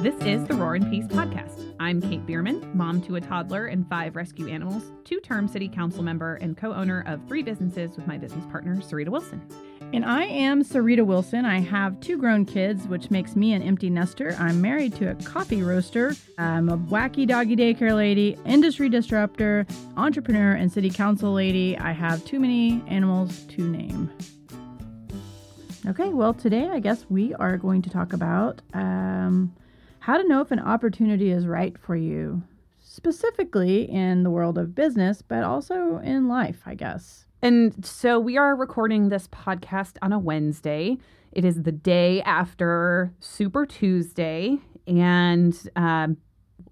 This is the Roar and Peace podcast. I'm Kate Bierman, mom to a toddler and five rescue animals, two term city council member, and co owner of three businesses with my business partner, Sarita Wilson. And I am Sarita Wilson. I have two grown kids, which makes me an empty nester. I'm married to a coffee roaster. I'm a wacky doggy daycare lady, industry disruptor, entrepreneur, and city council lady. I have too many animals to name. Okay, well, today I guess we are going to talk about um, how to know if an opportunity is right for you, specifically in the world of business, but also in life, I guess. And so we are recording this podcast on a Wednesday. It is the day after Super Tuesday. And um,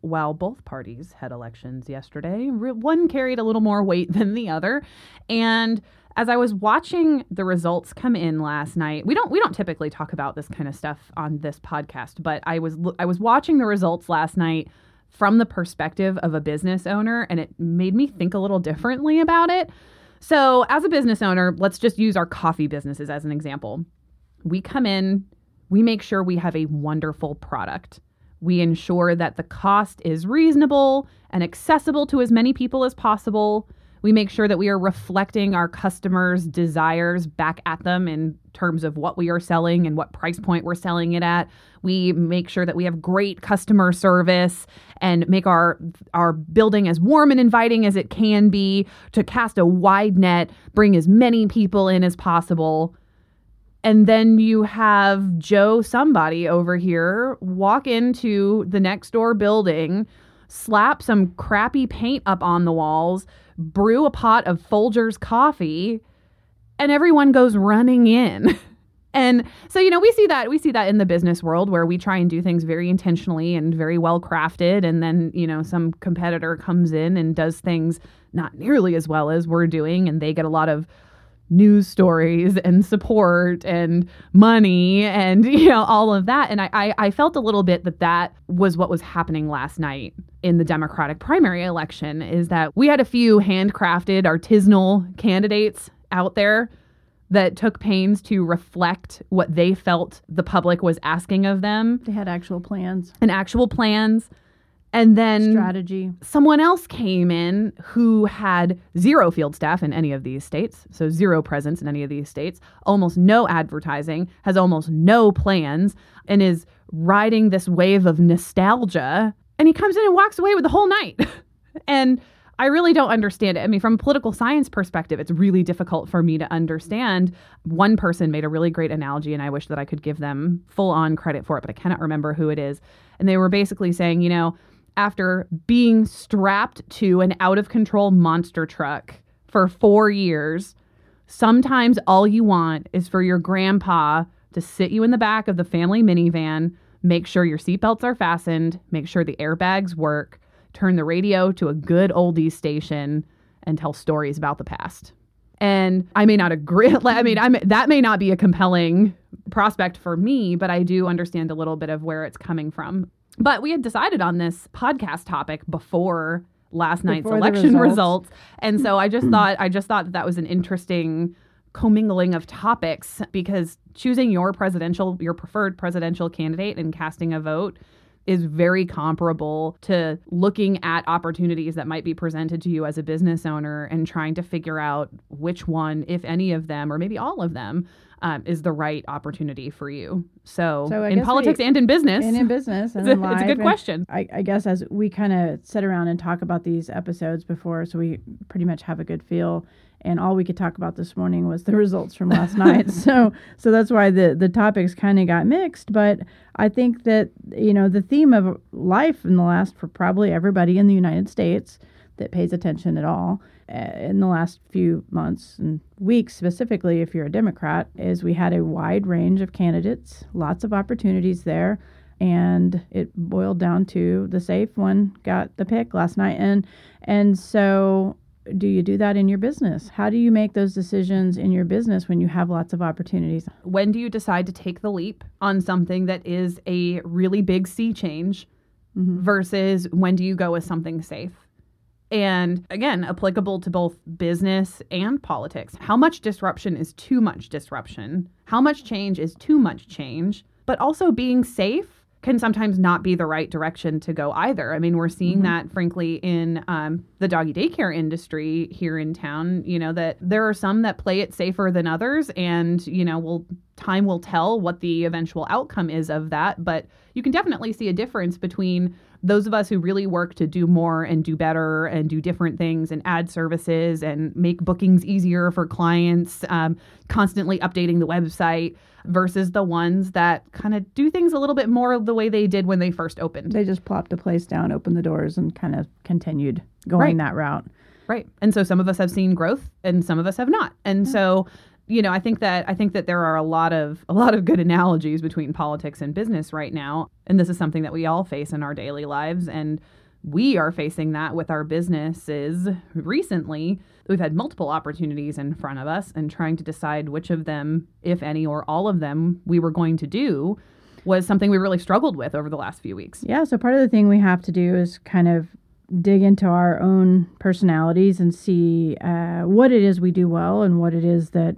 while both parties had elections yesterday, one carried a little more weight than the other. And as I was watching the results come in last night, we don't we don't typically talk about this kind of stuff on this podcast, but I was I was watching the results last night from the perspective of a business owner and it made me think a little differently about it. So, as a business owner, let's just use our coffee businesses as an example. We come in, we make sure we have a wonderful product. We ensure that the cost is reasonable and accessible to as many people as possible. We make sure that we are reflecting our customers' desires back at them in terms of what we are selling and what price point we're selling it at. We make sure that we have great customer service and make our our building as warm and inviting as it can be to cast a wide net, bring as many people in as possible. And then you have Joe somebody over here walk into the next door building, slap some crappy paint up on the walls, brew a pot of Folgers coffee, and everyone goes running in. and so, you know, we see that we see that in the business world where we try and do things very intentionally and very well crafted and then, you know, some competitor comes in and does things not nearly as well as we're doing and they get a lot of news stories and support and money and you know all of that. And I, I, I felt a little bit that that was what was happening last night in the democratic primary election is that we had a few handcrafted artisanal candidates out there that took pains to reflect what they felt the public was asking of them. They had actual plans. And actual plans and then strategy. Someone else came in who had zero field staff in any of these states, so zero presence in any of these states, almost no advertising, has almost no plans, and is riding this wave of nostalgia. And he comes in and walks away with the whole night. and I really don't understand it. I mean, from a political science perspective, it's really difficult for me to understand. One person made a really great analogy, and I wish that I could give them full on credit for it, but I cannot remember who it is. And they were basically saying, you know, after being strapped to an out of control monster truck for four years. Sometimes all you want is for your grandpa to sit you in the back of the family minivan, make sure your seatbelts are fastened, make sure the airbags work, turn the radio to a good oldies station, and tell stories about the past. And I may not agree. I mean, I'm, that may not be a compelling prospect for me, but I do understand a little bit of where it's coming from. But we had decided on this podcast topic before last night's before election results. results. And so I just thought I just thought that, that was an interesting commingling of topics because choosing your presidential your preferred presidential candidate and casting a vote is very comparable to looking at opportunities that might be presented to you as a business owner and trying to figure out which one, if any of them, or maybe all of them, um, is the right opportunity for you. So, so in politics we, and in business, and in business, and it's, a, it's a good question. I, I, guess as we kind of sit around and talk about these episodes before, so we pretty much have a good feel. And all we could talk about this morning was the results from last night. So, so that's why the the topics kind of got mixed. But I think that you know the theme of life in the last for probably everybody in the United States that pays attention at all in the last few months and weeks, specifically if you're a Democrat, is we had a wide range of candidates, lots of opportunities there. And it boiled down to the safe one got the pick last night. And and so do you do that in your business? How do you make those decisions in your business when you have lots of opportunities? When do you decide to take the leap on something that is a really big sea change mm-hmm. versus when do you go with something safe? And again applicable to both business and politics how much disruption is too much disruption how much change is too much change but also being safe can sometimes not be the right direction to go either. I mean, we're seeing that, frankly, in um, the doggy daycare industry here in town. You know that there are some that play it safer than others, and you know, will time will tell what the eventual outcome is of that. But you can definitely see a difference between those of us who really work to do more and do better and do different things and add services and make bookings easier for clients, um, constantly updating the website versus the ones that kind of do things a little bit more the way they did when they first opened. They just plopped a place down, opened the doors, and kind of continued going Right. that route. Right. And so some of us have seen growth and some of us have not. And so, you know, I think that I think that there are a lot of a lot of good analogies between politics and business right now. And this is something that we all face in our daily lives and we are facing that with our businesses recently. We've had multiple opportunities in front of us and trying to decide which of them, if any or all of them, we were going to do was something we really struggled with over the last few weeks. Yeah, so part of the thing we have to do is kind of dig into our own personalities and see uh, what it is we do well and what it is that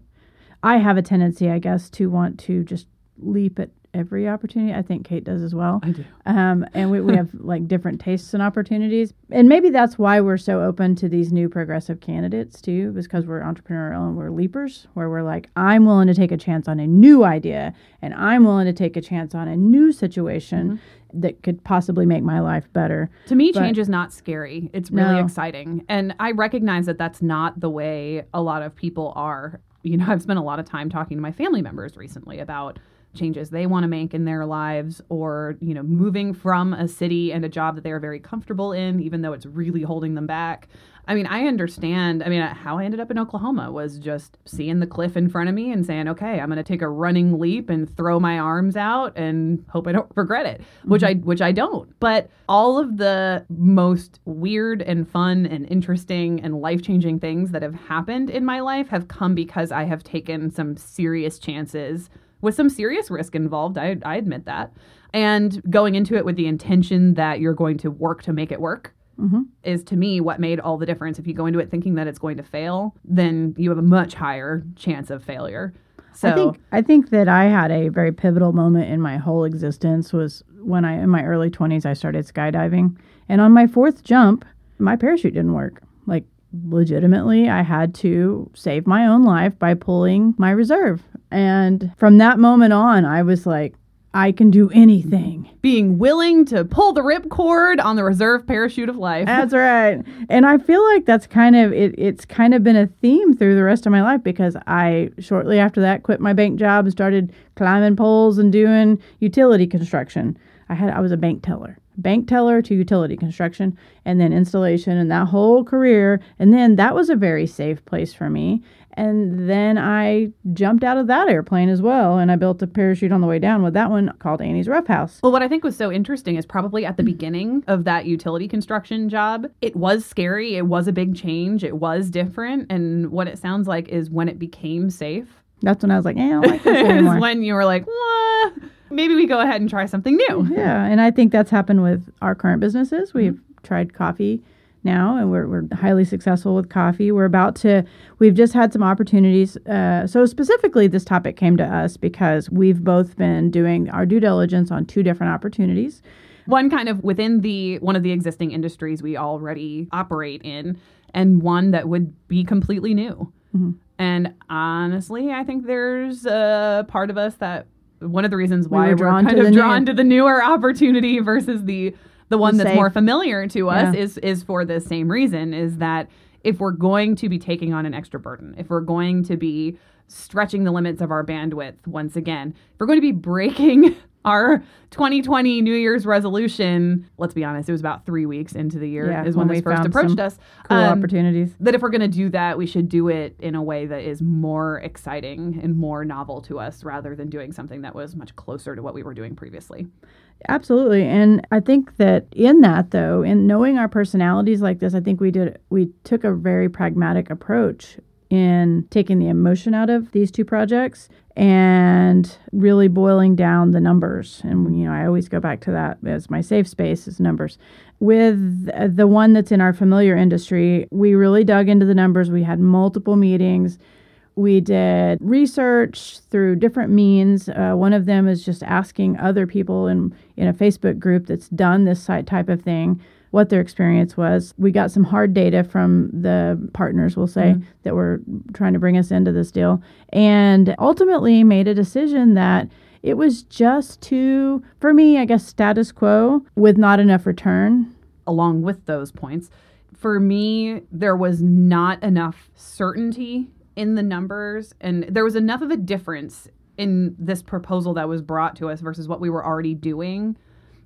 I have a tendency, I guess, to want to just leap at every opportunity. I think Kate does as well. I do. Um, and we, we have like different tastes and opportunities. And maybe that's why we're so open to these new progressive candidates too, because we're entrepreneurial and we're leapers, where we're like, I'm willing to take a chance on a new idea and I'm willing to take a chance on a new situation that could possibly make my life better. To me, But- change is not scary. It's really No. exciting. And I recognize that that's not the way a lot of people are. You know, I've spent a lot of time talking to my family members recently about changes they want to make in their lives or, you know, moving from a city and a job that they're very comfortable in, even though it's really holding them back. I mean, I understand. I mean, how I ended up in Oklahoma was just seeing the cliff in front of me and saying, okay, I'm going to take a running leap and throw my arms out and hope I don't regret it, which I mm-hmm. which I don't. But all of the most weird and fun and interesting and life-changing things that have happened in my life have come because I have taken some serious chances with some serious risk involved. I I admit that. And going into it with the intention that you're going to work to make it work Mm-hmm. is to me what made all the difference. If you go into it thinking that it's going to fail, then you have a much higher chance of failure. So I think I think that I had a very pivotal moment in my whole existence was when I in my early 20s I started skydiving and on my fourth jump my parachute didn't work. Legitimately I had to save my own life by pulling my reserve. And from that moment on I was like I can do anything. being willing to pull the ripcord on the reserve parachute of life. That's right. And I feel like that's kind of it it's kind of been a theme through the rest of my life because I shortly after that quit my bank job and started climbing poles and doing utility construction. I had I was a bank teller. Bank teller to utility construction and then installation and that whole career and then that was a very safe place for me. And then I jumped out of that airplane as well and I built a parachute on the way down with that one called Annie's Ruff House. Well, what I think was so interesting is probably at the beginning of that utility construction job, it was scary. It was a big change. It was different. And what it sounds like is when it became safe, That's when I was like, eh, I don't like this anymore. is when you were like, "Wah, maybe we go ahead and try something new. Yeah, and I think that's happened with our current businesses. We've tried coffee now, and we're, we're highly successful with coffee. We're about to, we've just had some opportunities. Uh, so, specifically, this topic came to us because we've both been doing our due diligence on two different opportunities. one kind of within the one of the existing industries we already operate in and one that would be completely new Mhm. and honestly i think there's a part of us that one of the reasons why were we're, kind of the new. drawn to the newer opportunity versus the the one that's safe. more familiar to us Yeah. is is for the same reason is that if we're going to be taking on an extra burden if we're going to be stretching the limits of our bandwidth once again if we're going to be breaking our 2020 New Year's resolution, let's be honest, it was about three weeks into the year Yeah, is when, when this first approached us. Cool Um, opportunities. that if we're going to do that, we should do it in a way that is more exciting and more novel to us rather than doing something that was much closer to what we were doing previously. Absolutely. And I think that in that though, in knowing our personalities like this, I think we did we took a very pragmatic approach in taking the emotion out of these two projects and really boiling down the numbers. And you know, I always go back to that as my safe space is numbers. With uh, the one that's in our familiar industry, we really dug into the numbers. We had multiple meetings We did research through different means. Uh, one of them is just asking other people in, in a Facebook group that's done this site type of thing what their experience was. We got some hard data from the partners, we'll say, mm-hmm. that were trying to bring us into this deal, and ultimately made a decision that it was just too, for me, I guess, status quo with not enough return. Along with those points, for me, there was not enough certainty in the numbers, and there was enough of a difference in this proposal that was brought to us versus what we were already doing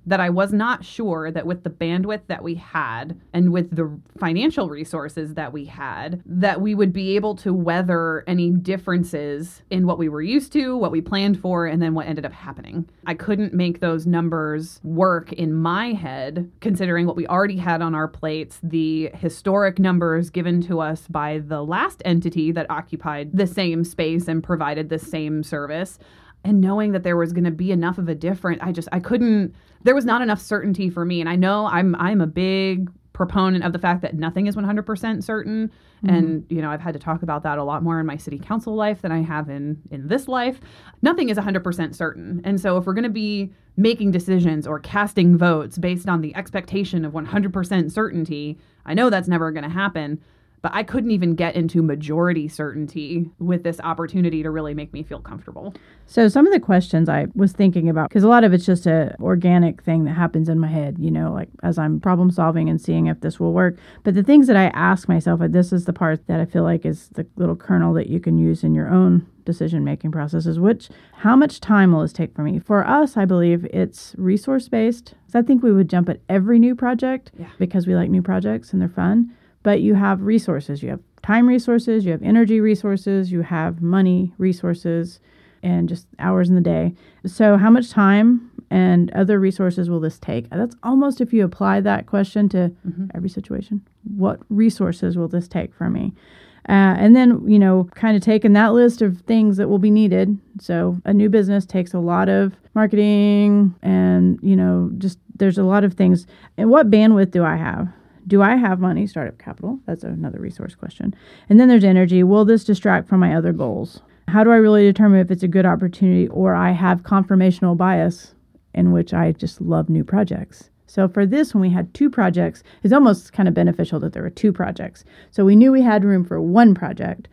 that I was not sure that with the bandwidth that we had and with the financial resources that we had, that we would be able to weather any differences in what we were used to, what we planned for, and then what ended up happening. I couldn't make those numbers work in my head, considering what we already had on our plates, the historic numbers given to us by the last entity that occupied the same space and provided the same service and knowing that there was going to be enough of a difference i just i couldn't there was not enough certainty for me. And i know i'm i'm a big proponent of the fact that nothing is 100% certain. Mm-hmm. and you know i've had to talk about that a lot more in my city council life than i have in in this life. Nothing is 100% certain. And so if we're going to be making decisions or casting votes based on the expectation of 100% certainty i know that's never going to happen but I couldn't even get into majority certainty with this opportunity to really make me feel comfortable. So some of the questions I was thinking about because a lot of it's just a organic thing that happens in my head, you know, like as I'm problem solving and seeing if this will work. But the things that I ask myself, and this is the part that I feel like is the little kernel that you can use in your own decision making processes which how much time will this take for me for us i believe it's resource based so i think we would jump at every new project yeah. because we like new projects and they're fun but you have resources. You have time resources, you have energy resources, you have money resources, and just hours in the day. So, how much time and other resources will this take? That's almost if you apply that question to mm-hmm. every situation. What resources will this take from me? Uh, and then, you know, kind of taking that list of things that will be needed. So, a new business takes a lot of marketing and, you know, just there's a lot of things. And what bandwidth do I have? Do I have money, startup capital? That's another resource question. And then there's energy. Will this distract from my other goals? How do I really determine if it's a good opportunity or I have confirmational bias in which I just love new projects? So for this, when we had two projects, it's almost kind of beneficial that there were two projects. So we knew we had room for one project.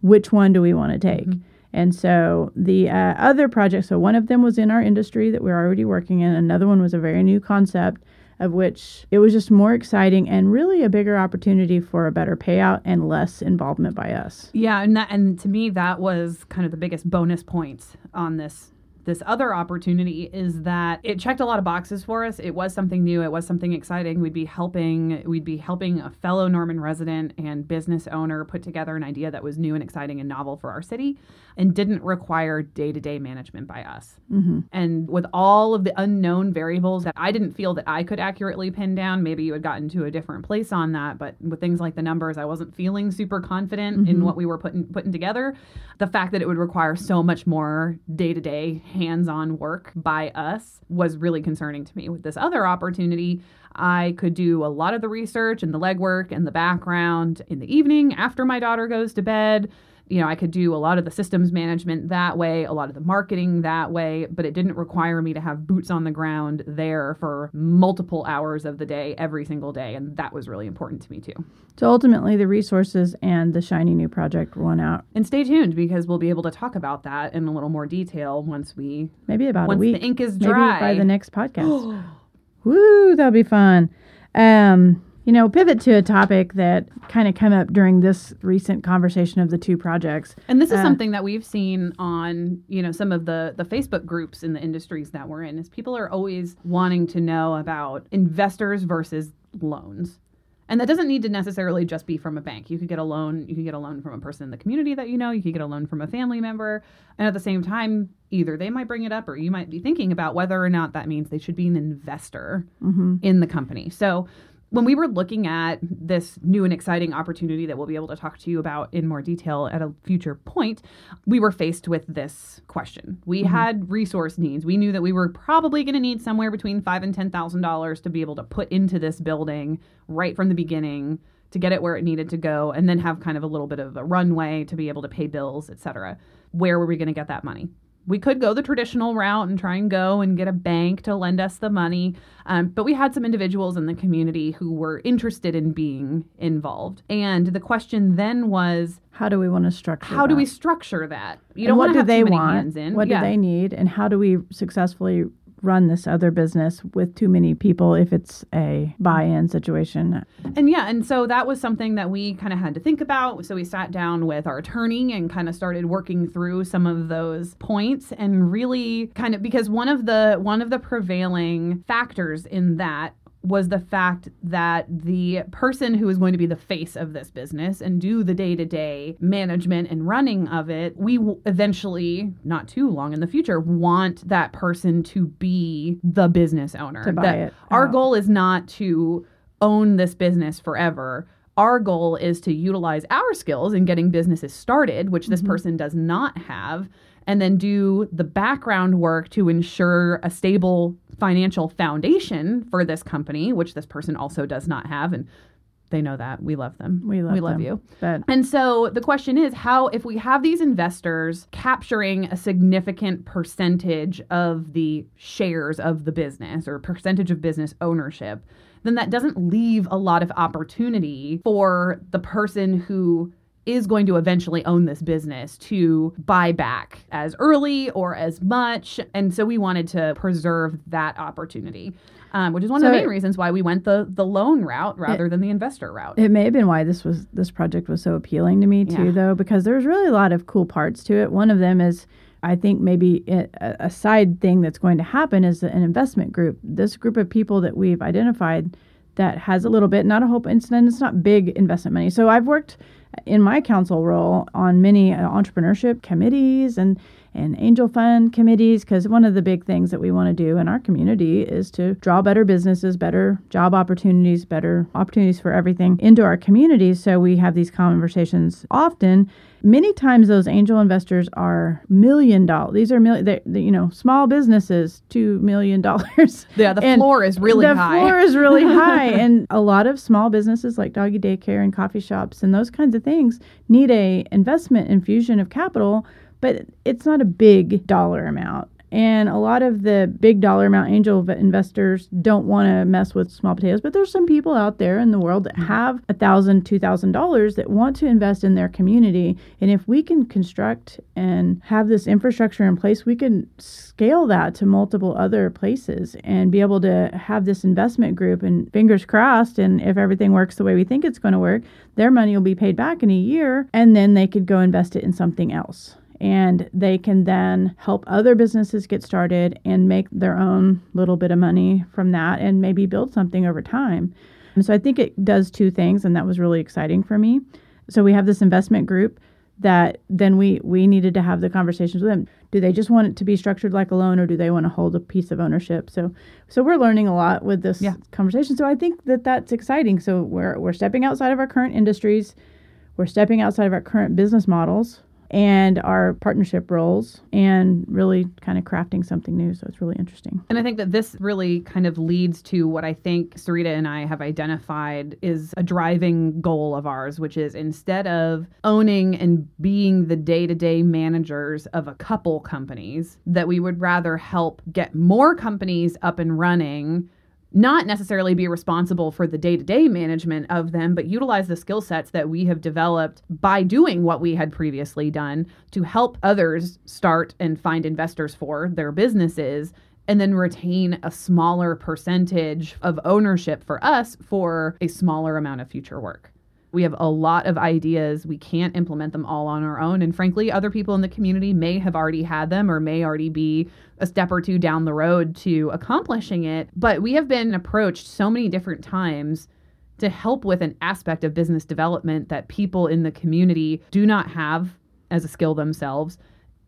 Which one do we want to take? Mm-hmm. And so the uh, other project, so one of them was in our industry that we we're already working in. Another one was a very new concept of which it was just more exciting and really a bigger opportunity for a better payout and less involvement by us. Yeah, and that and to me that was kind of the biggest bonus points on this this other opportunity is that it checked a lot of boxes for us. It was something new. It was something exciting. We'd be helping. We'd be helping a fellow Norman resident and business owner put together an idea that was new and exciting and novel for our city, and didn't require day to day management by us. Mm-hmm. And with all of the unknown variables that I didn't feel that I could accurately pin down, maybe you had gotten to a different place on that. But with things like the numbers, I wasn't feeling super confident mm-hmm. in what we were putting putting together. The fact that it would require so much more day to day hands on work by us was really concerning to me. With this other opportunity, I could do a lot of the research and the legwork and the background in the evening after my daughter goes to bed you know, I could do a lot of the systems management that way, a lot of the marketing that way, but it didn't require me to have boots on the ground there for multiple hours of the day every single day. And that was really important to me too. So ultimately, the resources and the shiny new project won out. And stay tuned because we'll be able to talk about that in a little more detail once we maybe about once a week. the ink is dry maybe by the next podcast. Woo, that'll be fun. Um, you know, pivot to a topic that kind of came up during this recent conversation of the two projects. And this is uh, something that we've seen on, you know, some of the the Facebook groups in the industries that we're in is people are always wanting to know about investors versus loans. And that doesn't need to necessarily just be from a bank. You could get a loan, you could get a loan from a person in the community that you know, you could get a loan from a family member. And at the same time, either they might bring it up or you might be thinking about whether or not that means they should be an investor mm-hmm. in the company. So when we were looking at this new and exciting opportunity that we'll be able to talk to you about in more detail at a future point, we were faced with this question. We mm-hmm. had resource needs. We knew that we were probably going to need somewhere between five and ten thousand dollars to be able to put into this building right from the beginning to get it where it needed to go and then have kind of a little bit of a runway to be able to pay bills, et cetera. Where were we going to get that money? We could go the traditional route and try and go and get a bank to lend us the money. Um, but we had some individuals in the community who were interested in being involved. And the question then was How do we want to structure? how do that? we structure that? You don't what want to do have they too many want? hands in. What Yeah. do they need? And how do we successfully run this other business with too many people if it's a buy-in situation? And yeah, and so that was something that we kind of had to think about. So we sat down with our attorney and kind of started working through some of those points and really kind of because one of the one of the prevailing factors in that was the fact that the person who is going to be the face of this business and do the day-to-day management and running of it we w- eventually not too long in the future want that person to be the business owner. To buy That it our out. goal is not to own this business forever. Our goal is to utilize our skills in getting businesses started which this mm-hmm. person does not have and then do the background work to ensure a stable financial foundation for this company, which this person also does not have. And they know that. We love them. We love we love them. you. But And so the question is how, if we have these investors capturing a significant percentage of the shares of the business or percentage of business ownership, then that doesn't leave a lot of opportunity for the person who is going to eventually own this business to buy back as early or as much. And so we wanted to preserve that opportunity. Um, which is one of So the it- main reasons why we went the the loan route rather than the investor route. it may have been why this was this project was so appealing to me too, Yeah. though, because there's really a lot of cool parts to it. One of them is. I think maybe it, a a side thing that's going to happen is an investment group. This group of people that we've identified that has a little bit, not a whole incident, it's not big investment money. So I've worked in my council role on many entrepreneurship committees and and angel fund committees because one of the big things that we want to do in our community is to draw better businesses, better job opportunities, better opportunities for everything into our community. So we have these conversations often. Many times those angel investors are million dollar. These are million, they, they, you know, small businesses, two million dollars. yeah, the And floor is really the high. The floor is really high, and a lot of small businesses like doggy daycare and coffee shops and those kinds of things need a investment infusion of capital, but it's not a big dollar amount. And a lot of the big dollar amount angel investors don't want to mess with small potatoes, but there's some people out there in the world that have a thousand, two thousand dollars that want to invest in their community. And if we can construct and have this infrastructure in place, we can scale that to multiple other places and be able to have this investment group. And fingers crossed, and if everything works the way we think it's going to work, their money will be paid back in a year, and then they could go invest it in something else and they can then help other businesses get started and make their own little bit of money from that and maybe build something over time. And so I think it does two things and that was really exciting for me. So we have this investment group that then we we needed to have the conversations with them. Do they just want it to be structured like a loan or do they want to hold a piece of ownership? So so we're learning a lot with this Yeah. conversation. So I think that that's exciting. So we're we're stepping outside of our current industries. We're stepping outside of our current business models and our partnership roles and really kind of crafting something new. So it's really interesting. And I think that this really kind of leads to what I think Sarita and I have identified is a driving goal of ours, which is instead of owning and being the day to day managers of a couple companies, that we would rather help get more companies up and running. Not necessarily be responsible for the day to day management of them, but utilize the skill sets that we have developed by doing what we had previously done to help others start and find investors for their businesses and then retain a smaller percentage of ownership for us for a smaller amount of future work. We have a lot of ideas. We can't implement them all on our own. And frankly, other people in the community may have already had them or may already be a step or two down the road to accomplishing it. But we have been approached so many different times to help with an aspect of business development that people in the community do not have as a skill themselves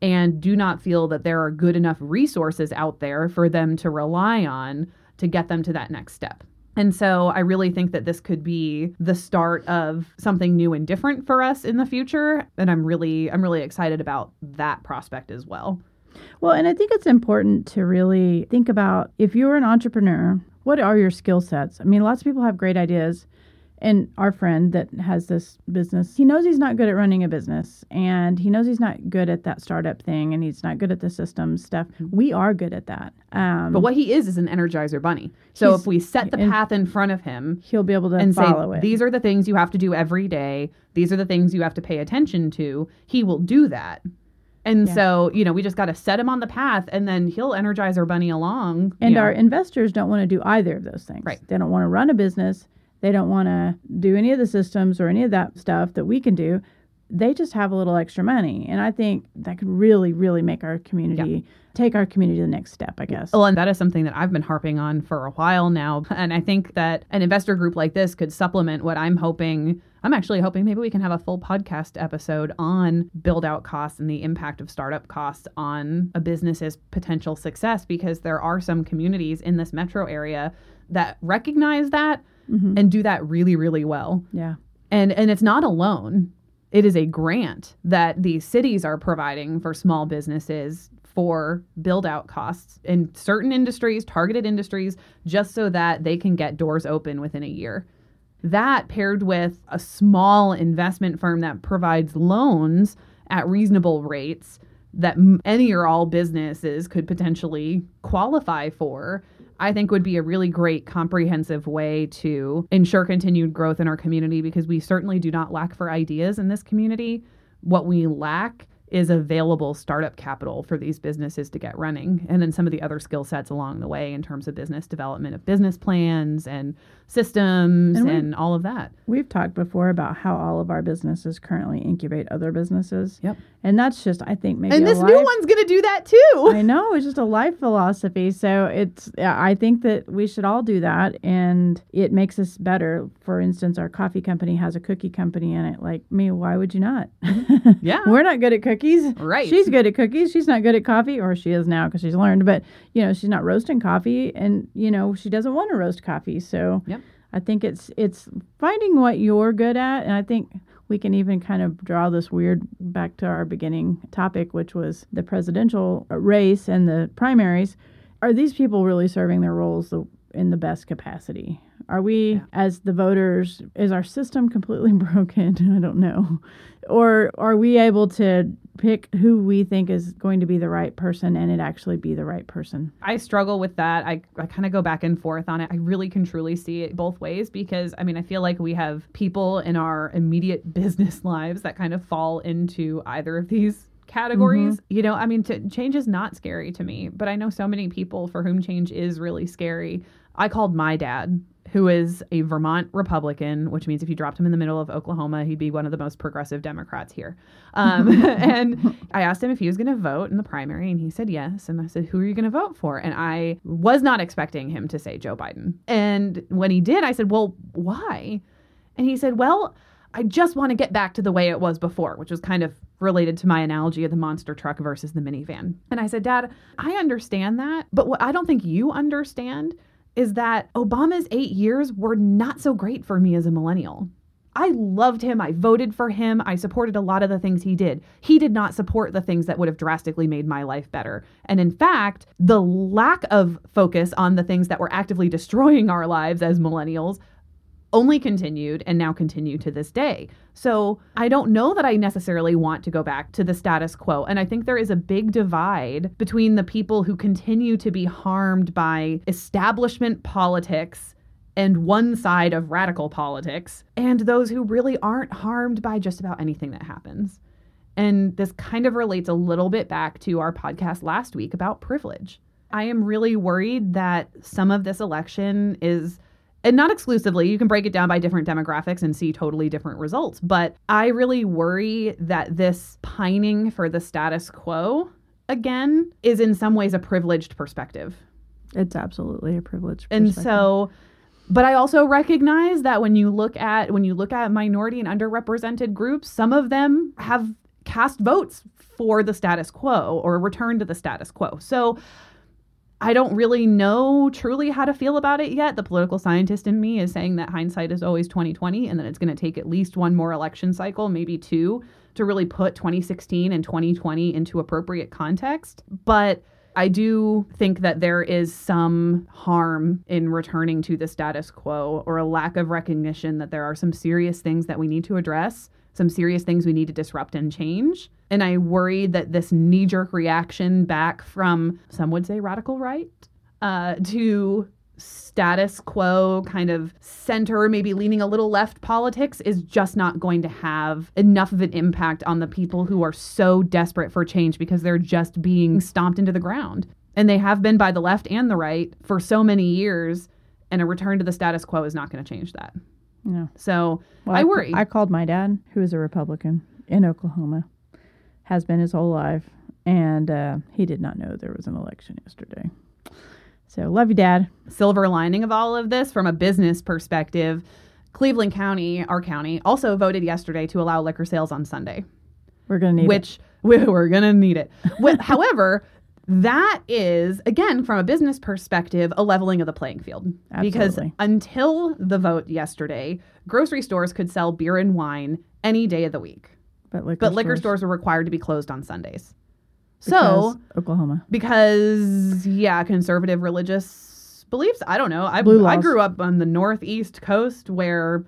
and do not feel that there are good enough resources out there for them to rely on to get them to that next step. And so I really think that this could be the start of something new and different for us in the future and I'm really I'm really excited about that prospect as well. Well, and I think it's important to really think about if you're an entrepreneur, what are your skill sets? I mean, lots of people have great ideas And our friend that has this business, he knows he's not good at running a business and he knows he's not good at that startup thing and he's not good at the systems stuff. We are good at that. Um, But what he is is an energizer bunny. So if we set the path in front of him he'll be able to and say, follow it. these are the things you have to do every day, these are the things you have to pay attention to, he will do that. And Yeah. so, you know, we just got to set him on the path and then he'll energize our bunny along. And you know. our investors don't want to do either of those things. Right. They don't want to run a business. They don't want to do any of the systems or any of that stuff that we can do. They just have a little extra money. And I think that could really, really make our community take our community to the next step, I guess. Well, and that is something that I've been harping on for a while now. And I think that an investor group like this could supplement what I'm hoping. I'm actually hoping maybe we can have a full podcast episode on build out costs and the impact of startup costs on a business's potential success because there are some communities in this metro area that recognize that Mhm. and do that really, really well. Yeah. And and it's not alone. It is a grant that these cities are providing for small businesses for build out costs in certain industries, targeted industries, just so that they can get doors open within a year. That paired with a small investment firm that provides loans at reasonable rates that any or all businesses could potentially qualify for, I think would be a really great comprehensive way to ensure continued growth in our community because we certainly do not lack for ideas in this community. What we lack is available startup capital for these businesses to get running. And then some of the other skill sets along the way in terms of business development of business plans and systems And and, all of that. We've talked before about how all of our businesses currently incubate other businesses. Yep. And that's just, I think, maybe And a this life- new one's going to do that too. I know it's just a life philosophy. So it's I think that we should all do that, and it makes us better. For instance, our coffee company has a cookie company in it. Like me, why would you not? Mm-hmm. Yeah. we're not good at cookies. Right. She's good at cookies. She's not good at coffee, or she is now because she's learned. But you know, she's not roasting coffee, and you know, she doesn't want to roast coffee. So Yep. I think it's it's finding what you're good at, and I think we can even kind of draw this weird back to our beginning topic, which was the presidential race and the primaries. Are these people really serving their roles the, in the best capacity? Are we, Yeah. as the voters, is our system completely broken? I don't know. Or are we able to pick who we think is going to be the right person and it actually be the right person? I struggle with that. I, I kind of go back and forth on it. I really can truly see it both ways because I mean, I feel like we have people in our immediate business lives that kind of fall into either of these categories. Mm-hmm. You know, I mean, to, change is not scary to me, but I know so many people for whom change is really scary. I called my dad, who is a Vermont Republican, which means if you dropped him in the middle of Oklahoma, he'd be one of the most progressive Democrats here. Um, and I asked him if he was going to vote in the primary, and he said yes. And I said, Who are you going to vote for? And I was not expecting him to say Joe Biden. And when he did, I said, Well, why? And he said, Well, I just want to get back to the way it was before, which was kind of related to my analogy of the monster truck versus the minivan. And I said, Dad, I understand that. But what I don't think you understand is that Obama's eight years were not so great for me as a millennial. I loved him. I voted for him. I supported a lot of the things he did. He did not support the things that would have drastically made my life better. And in fact, the lack of focus on the things that were actively destroying our lives as millennials only continued and now continue to this day. So I don't know that I necessarily want to go back to the status quo. And I think there is a big divide between the people who continue to be harmed by establishment politics and one side of radical politics and those who really aren't harmed by just about anything that happens. And this kind of relates a little bit back to our podcast last week about privilege. I am really worried that some of this election is and not exclusively, you can break it down by different demographics and see totally different results. But I really worry that this pining for the status quo again is in some ways a privileged perspective. It's absolutely a privilege. And so but I also recognize that when you look at when you look at minority and underrepresented groups, some of them have cast votes for the status quo or return to the status quo. So I don't really know truly how to feel about it yet. The political scientist in me is saying that hindsight is always 2020 and that it's going to take at least one more election cycle, maybe two, to really put 2016 and 2020 into appropriate context. But I do think that there is some harm in returning to the status quo or a lack of recognition that there are some serious things that we need to address, some serious things we need to disrupt and change. And I worry that this knee jerk reaction back from some would say radical right uh, to status quo kind of center, maybe leaning a little left politics is just not going to have enough of an impact on the people who are so desperate for change because they're just being stomped into the ground. And they have been by the left and the right for so many years. And a return to the status quo is not going to change that. No. So Well, I worry. I called my dad, who is a Republican in Oklahoma, has been his whole life, and uh, he did not know there was an election yesterday. So love you, Dad. silver lining of all of this from a business perspective, Cleveland County, our county, also voted yesterday to allow liquor sales on Sunday, We're gonna need it. which we, we're going to need it. However, that is, again, from a business perspective, a leveling of the playing field. Because until the vote yesterday, grocery stores could sell beer and wine any day of the week, but liquor but liquor stores were required to be closed on Sundays. So, because Oklahoma. because yeah conservative religious beliefs i don't know i, I grew up on the northeast coast where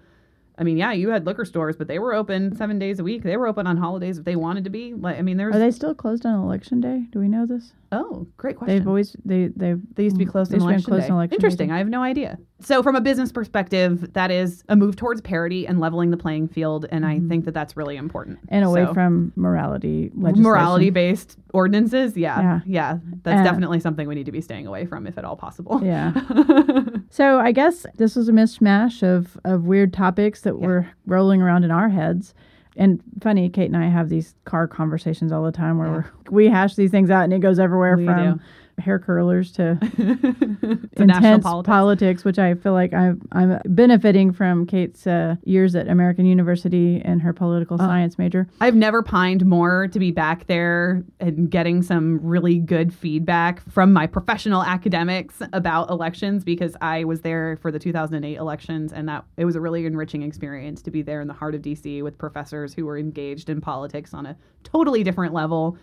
i mean yeah you had liquor stores but they were open seven days a week they were open on holidays if they wanted to be like i mean there's Are they still closed on election day? Do we know this? Oh great question They've always they they've they used to be closed they on used to election closed day. on election day, Interesting. too. I have no idea. So, from a business perspective, that is a move towards parity and leveling the playing field, and I think that that's really important. and away So- from morality legislation. morality based ordinances. Yeah, Yeah. yeah, that's Uh, definitely something we need to be staying away from, if at all possible. Yeah. So I guess this was a mishmash of, of weird topics that Yeah. were rolling around in our heads. And funny, Kate and I have these car conversations all the time where Yeah. we're, we hash these things out and it goes everywhere We from do. Hair curlers to intense politics. politics. which I feel like I'm, I'm benefiting from Kate's uh, years at American University and her political Oh. science major. I've never pined more to be back there and getting some really good feedback from my professional academics about elections because I was there for the 2008 elections and that it was a really enriching experience to be there in the heart of DC with professors who were engaged in politics on a totally different level.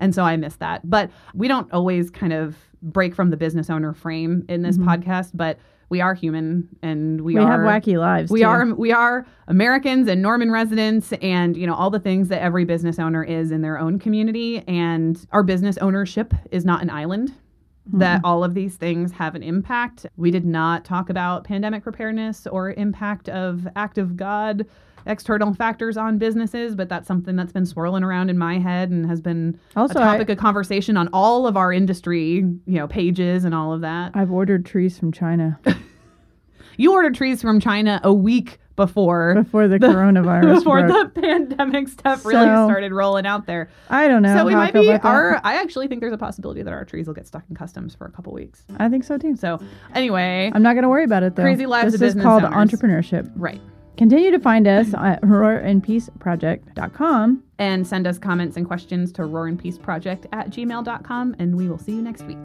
And so I miss that. But we don't always kind of break from the business owner frame in this mm-hmm. podcast, but we are human and we, We, are have wacky lives. we too. are we are Americans and Norman residents and you know all the things that every business owner is in their own community and our business ownership is not an island mm-hmm. that all of these things have an impact. We did not talk about pandemic preparedness or impact of act of God external factors on businesses, but that's something that's been swirling around in my head and has been Also, a I- topic of conversation on all of our industry, you know, pages and all of that. I've ordered trees from China You ordered trees from China a week before before the, coronavirus. before broke. the pandemic stuff really started rolling out there. I don't know. so we might be our I actually think there's a possibility that our trees will get stuck in customs for a couple weeks. I think so too. So anyway, I'm not going to worry about it though. Crazy lives this is business called owners. entrepreneurship. right. Continue to find us at roarandpeaceproject.com. And send us comments and questions to roarandpeaceproject at gmail.com and we will see you next week.